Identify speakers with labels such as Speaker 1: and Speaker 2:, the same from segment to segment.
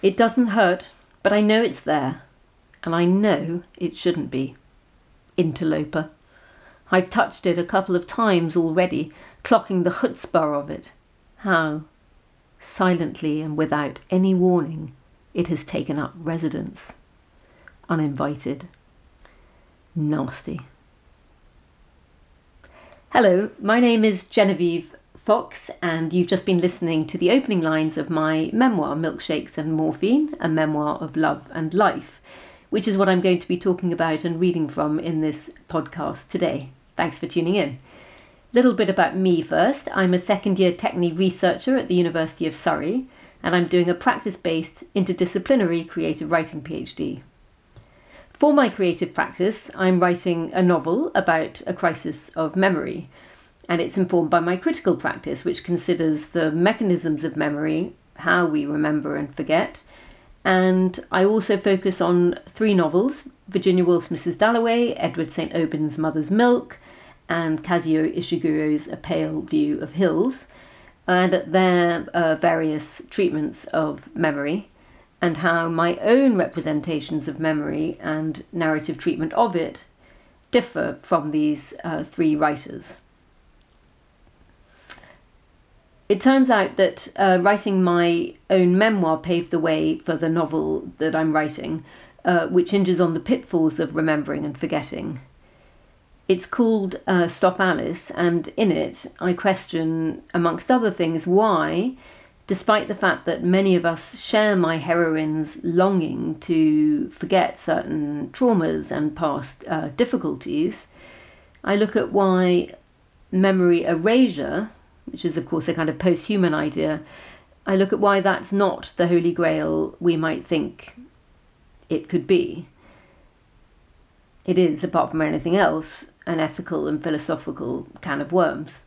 Speaker 1: It doesn't hurt, but I know it's there, and I know it shouldn't be. Interloper. I've touched it a couple of times already, clocking the chutzpah of it. How, silently and without any warning, it has taken up residence. Uninvited. Nasty. Hello, my name is Genevieve Fox, and you've just been listening to the opening lines of my memoir, Milkshakes and Morphine, a memoir of love and life, which is what I'm going to be talking about and reading from in this podcast today. Thanks for tuning in. Little bit about me first. I'm a second year TECHNE researcher at the University of Surrey, and I'm doing a practice based interdisciplinary creative writing PhD. For my creative practice, I'm writing a novel about a crisis of memory, and it's informed by my critical practice, which considers the mechanisms of memory, how we remember and forget. And I also focus on three novels Virginia Woolf's Mrs. Dalloway, Edward St. Aubyn's Mother's Milk, and Kazuo Ishiguro's A Pale View of Hills, and their uh, various treatments of memory, and how my own representations of memory and narrative treatment of it differ from these uh, three writers. It turns out that uh, writing my own memoir paved the way for the novel that I'm writing, uh, which hinges on the pitfalls of remembering and forgetting. It's called uh, Stop Alice, and in it, I question, amongst other things, why, despite the fact that many of us share my heroine's longing to forget certain traumas and past uh, difficulties, I look at why memory erasure, which is, of course, a kind of post human idea, I look at why that's not the holy grail we might think it could be. It is, apart from anything else, an ethical and philosophical can of worms.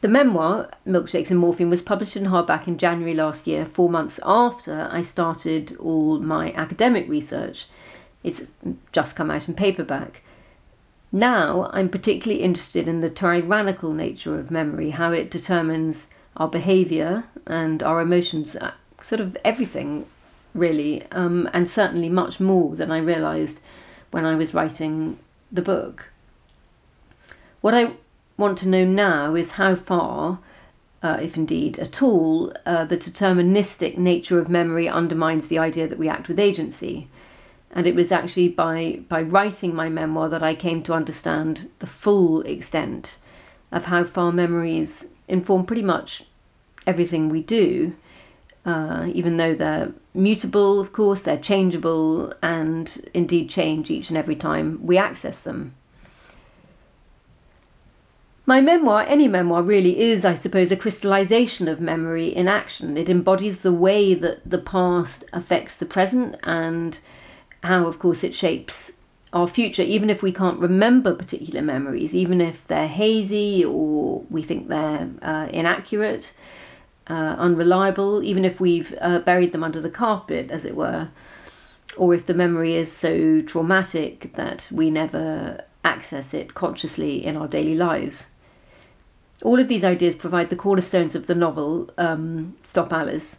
Speaker 1: The memoir, Milkshakes and Morphine, was published in hardback in January last year, four months after I started all my academic research. It's just come out in paperback. Now I'm particularly interested in the tyrannical nature of memory, how it determines our behaviour and our emotions, uh, sort of everything, really, um, and certainly much more than I realised when I was writing the book. What I want to know now is how far, uh, if indeed at all, uh, the deterministic nature of memory undermines the idea that we act with agency. And it was actually by, by writing my memoir that I came to understand the full extent of how far memories inform pretty much everything we do uh, even though they're mutable, of course, they're changeable and indeed change each and every time we access them. My memoir, any memoir, really is, I suppose, a crystallization of memory in action. It embodies the way that the past affects the present and how, of course, it shapes our future, even if we can't remember particular memories, even if they're hazy or we think they're uh, inaccurate uh, unreliable, even if we've uh, buried them under the carpet, as it were, or if the memory is so traumatic that we never access it consciously in our daily lives. All of these ideas provide the cornerstones of the novel um, Stop Alice.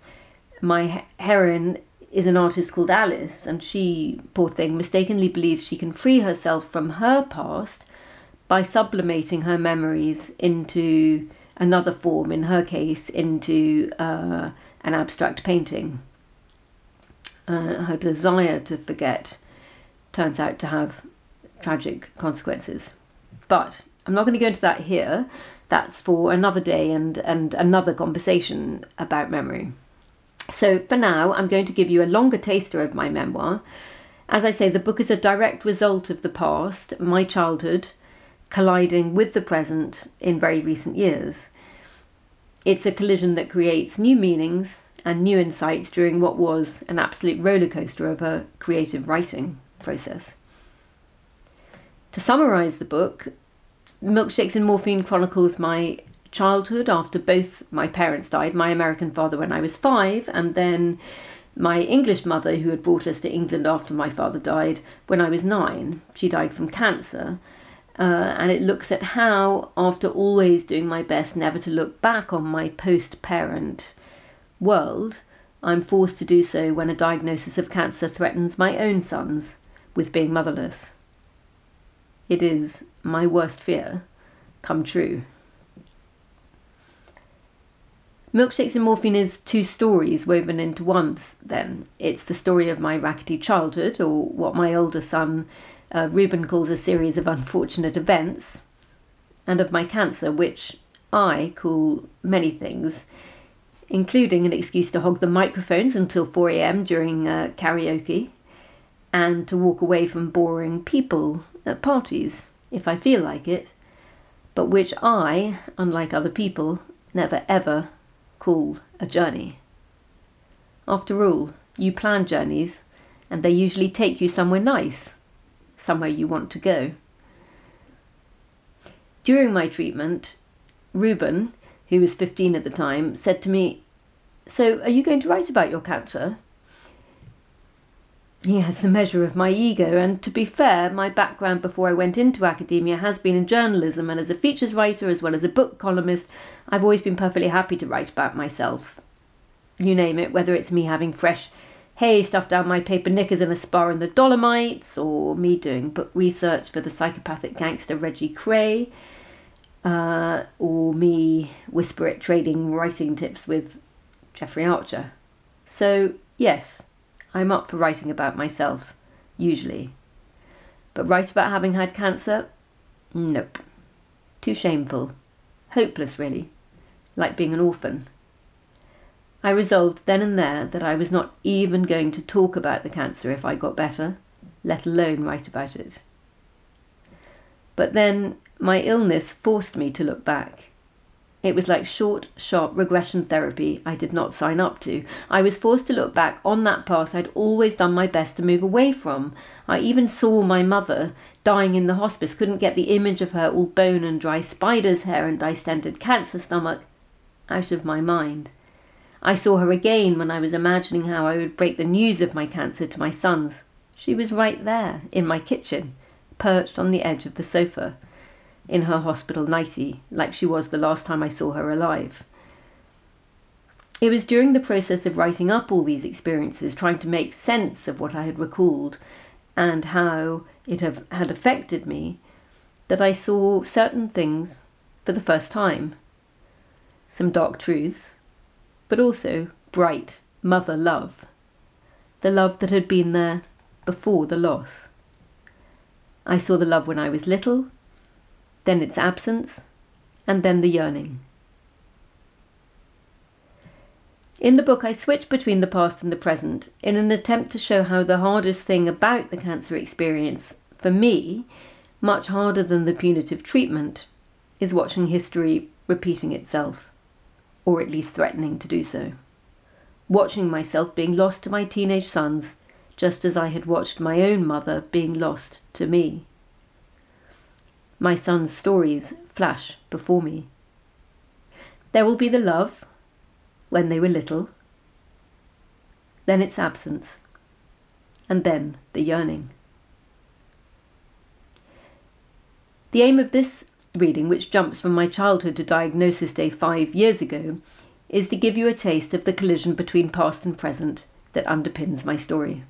Speaker 1: My heroine is an artist called Alice, and she, poor thing, mistakenly believes she can free herself from her past by sublimating her memories into another form, in her case, into uh, an abstract painting. Uh, her desire to forget turns out to have tragic consequences. But I'm not going to go into that here. That's for another day and, and another conversation about memory. So for now, I'm going to give you a longer taster of my memoir. As I say, the book is a direct result of the past, my childhood, colliding with the present in very recent years. It's a collision that creates new meanings and new insights during what was an absolute rollercoaster of a creative writing process. To summarise the book, Milkshakes and Morphine chronicles my childhood after both my parents died my American father when I was five, and then my English mother, who had brought us to England after my father died, when I was nine. She died from cancer. Uh, and it looks at how, after always doing my best never to look back on my post parent world, I'm forced to do so when a diagnosis of cancer threatens my own sons with being motherless. It is my worst fear come true. Milkshakes and Morphine is two stories woven into one, then. It's the story of my rackety childhood, or what my older son uh, Ruben calls a series of unfortunate events, and of my cancer, which I call many things, including an excuse to hog the microphones until 4am during uh, karaoke, and to walk away from boring people at parties if I feel like it, but which I, unlike other people, never ever call a journey. After all, you plan journeys, and they usually take you somewhere nice, somewhere you want to go. During my treatment, Ruben, who was 15 at the time, said to me, So, are you going to write about your cancer? Has the measure of my ego, and to be fair, my background before I went into academia has been in journalism, and as a features writer as well as a book columnist, I've always been perfectly happy to write about myself. You name it, whether it's me having fresh hay stuffed down my paper knickers in a spa in the Dolomites, or me doing book research for the psychopathic gangster Reggie Kray, uh, or me whisper it trading writing tips with Jeffrey Archer. So, yes, I'm up for writing about myself, usually. But write about having had cancer? Nope. Too shameful. Hopeless, really. Like being an orphan. I resolved then and there that I was not even going to talk about the cancer if I got better, let alone write about it. But then my illness forced me to look back it was like short, sharp regression therapy I did not sign up to. I was forced to look back on that past I'd always done my best to move away from. I even saw my mother dying in the hospice, couldn't get the image of her all bone and dry spider's hair and distended cancer stomach out of my mind. I saw her again when I was imagining how I would break the news of my cancer to my sons. She was right there, in my kitchen, perched on the edge of the sofa in her hospital nightie, like she was the last time I saw her alive. It was during the process of writing up all these experiences, trying to make sense of what I had recalled and how it have, had affected me, that I saw certain things for the first time. Some dark truths, but also bright mother love. The love that had been there before the loss. I saw the love when I was little, then its absence, and then the yearning. In the book, I switch between the past and the present in an attempt to show how the hardest thing about the cancer experience, for me, much harder than the punitive treatment, is watching history repeating itself, or at least threatening to do so. Watching myself being lost to my teenage sons, just as I had watched my own mother being lost to me. My son's stories flash before me. There will be the love when they were little, then its absence, and then the yearning. The aim of this reading, which jumps from my childhood to diagnosis day five years ago, is to give you a taste of the collision between past and present that underpins my story.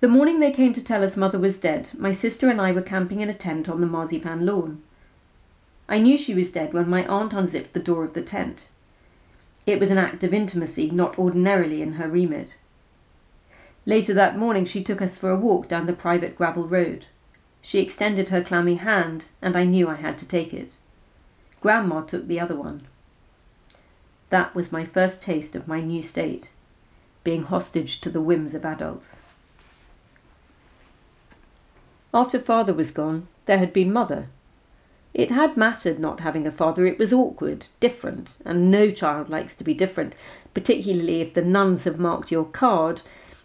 Speaker 1: The morning they came to tell us mother was dead, my sister and I were camping in a tent on the marzipan lawn. I knew she was dead when my aunt unzipped the door of the tent. It was an act of intimacy not ordinarily in her remit. Later that morning she took us for a walk down the private gravel road. She extended her clammy hand, and I knew I had to take it. Grandma took the other one. That was my first taste of my new state, being hostage to the whims of adults. After father was gone, there had been mother. It had mattered not having a father. It was awkward, different, and no child likes to be different, particularly if the nuns have marked your card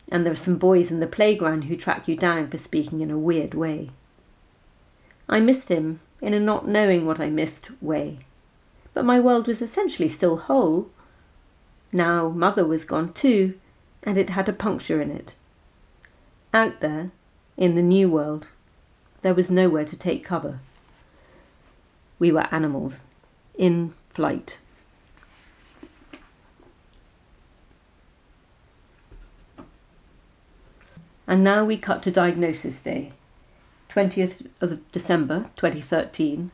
Speaker 1: and there are some boys in the playground who track you down for speaking in a weird way. I missed him in a not knowing what I missed way, but my world was essentially still whole. Now mother was gone too, and it had a puncture in it. Out there, in the New World there was nowhere to take cover. We were animals in flight. And now we cut to diagnosis day, 20th of December 2013,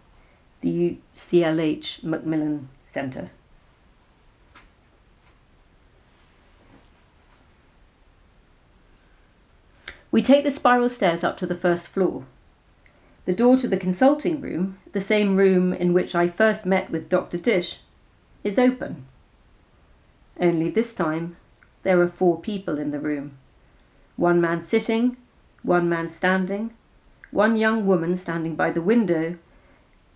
Speaker 1: the UCLH Macmillan Centre. We take the spiral stairs up to the first floor. The door to the consulting room, the same room in which I first met with Dr. Dish, is open. Only this time there are four people in the room one man sitting, one man standing, one young woman standing by the window,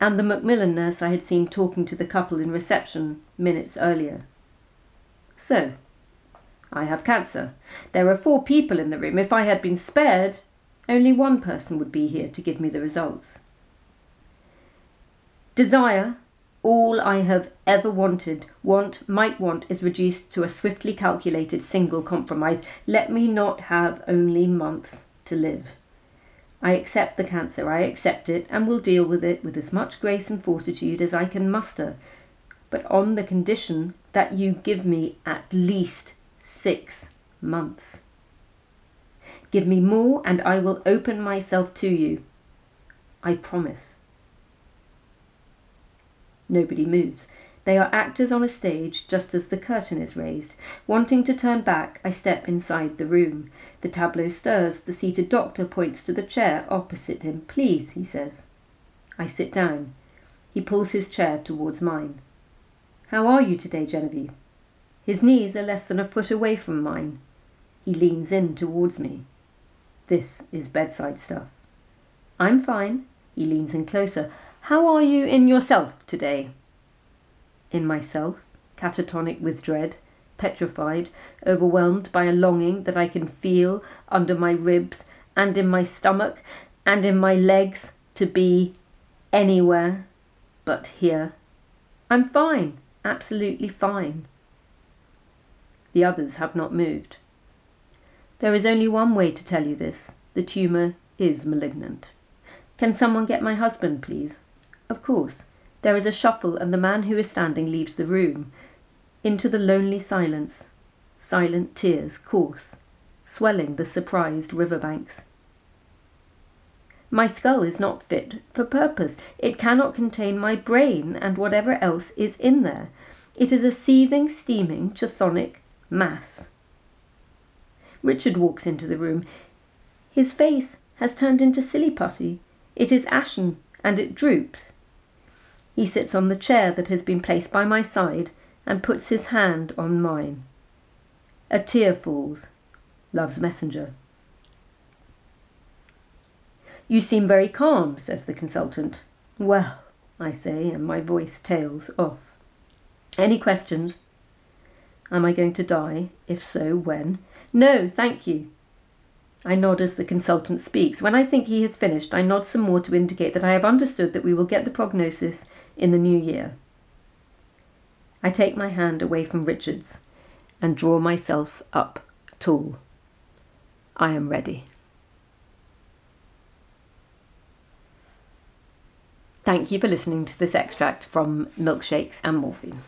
Speaker 1: and the Macmillan nurse I had seen talking to the couple in reception minutes earlier. So, I have cancer. There are four people in the room. If I had been spared, only one person would be here to give me the results. Desire, all I have ever wanted, want, might want, is reduced to a swiftly calculated single compromise. Let me not have only months to live. I accept the cancer, I accept it, and will deal with it with as much grace and fortitude as I can muster, but on the condition that you give me at least six months. Give me more, and I will open myself to you. I promise. Nobody moves. They are actors on a stage just as the curtain is raised. Wanting to turn back, I step inside the room. The tableau stirs. The seated doctor points to the chair opposite him. Please, he says. I sit down. He pulls his chair towards mine. How are you today, Genevieve? His knees are less than a foot away from mine. He leans in towards me. This is bedside stuff. I'm fine. He leans in closer. How are you in yourself today? In myself, catatonic with dread, petrified, overwhelmed by a longing that I can feel under my ribs and in my stomach and in my legs to be anywhere but here. I'm fine, absolutely fine. The others have not moved. There is only one way to tell you this. The tumour is malignant. Can someone get my husband, please? Of course. There is a shuffle, and the man who is standing leaves the room. Into the lonely silence. Silent tears course, swelling the surprised river banks. My skull is not fit for purpose. It cannot contain my brain and whatever else is in there. It is a seething, steaming, chthonic mass. Richard walks into the room. His face has turned into silly putty. It is ashen and it droops. He sits on the chair that has been placed by my side and puts his hand on mine. A tear falls. Love's messenger. You seem very calm, says the consultant. Well, I say, and my voice tails off. Any questions? Am I going to die? If so, when? No, thank you. I nod as the consultant speaks. When I think he has finished, I nod some more to indicate that I have understood that we will get the prognosis in the new year. I take my hand away from Richard's and draw myself up tall. I am ready. Thank you for listening to this extract from Milkshakes and Morphine.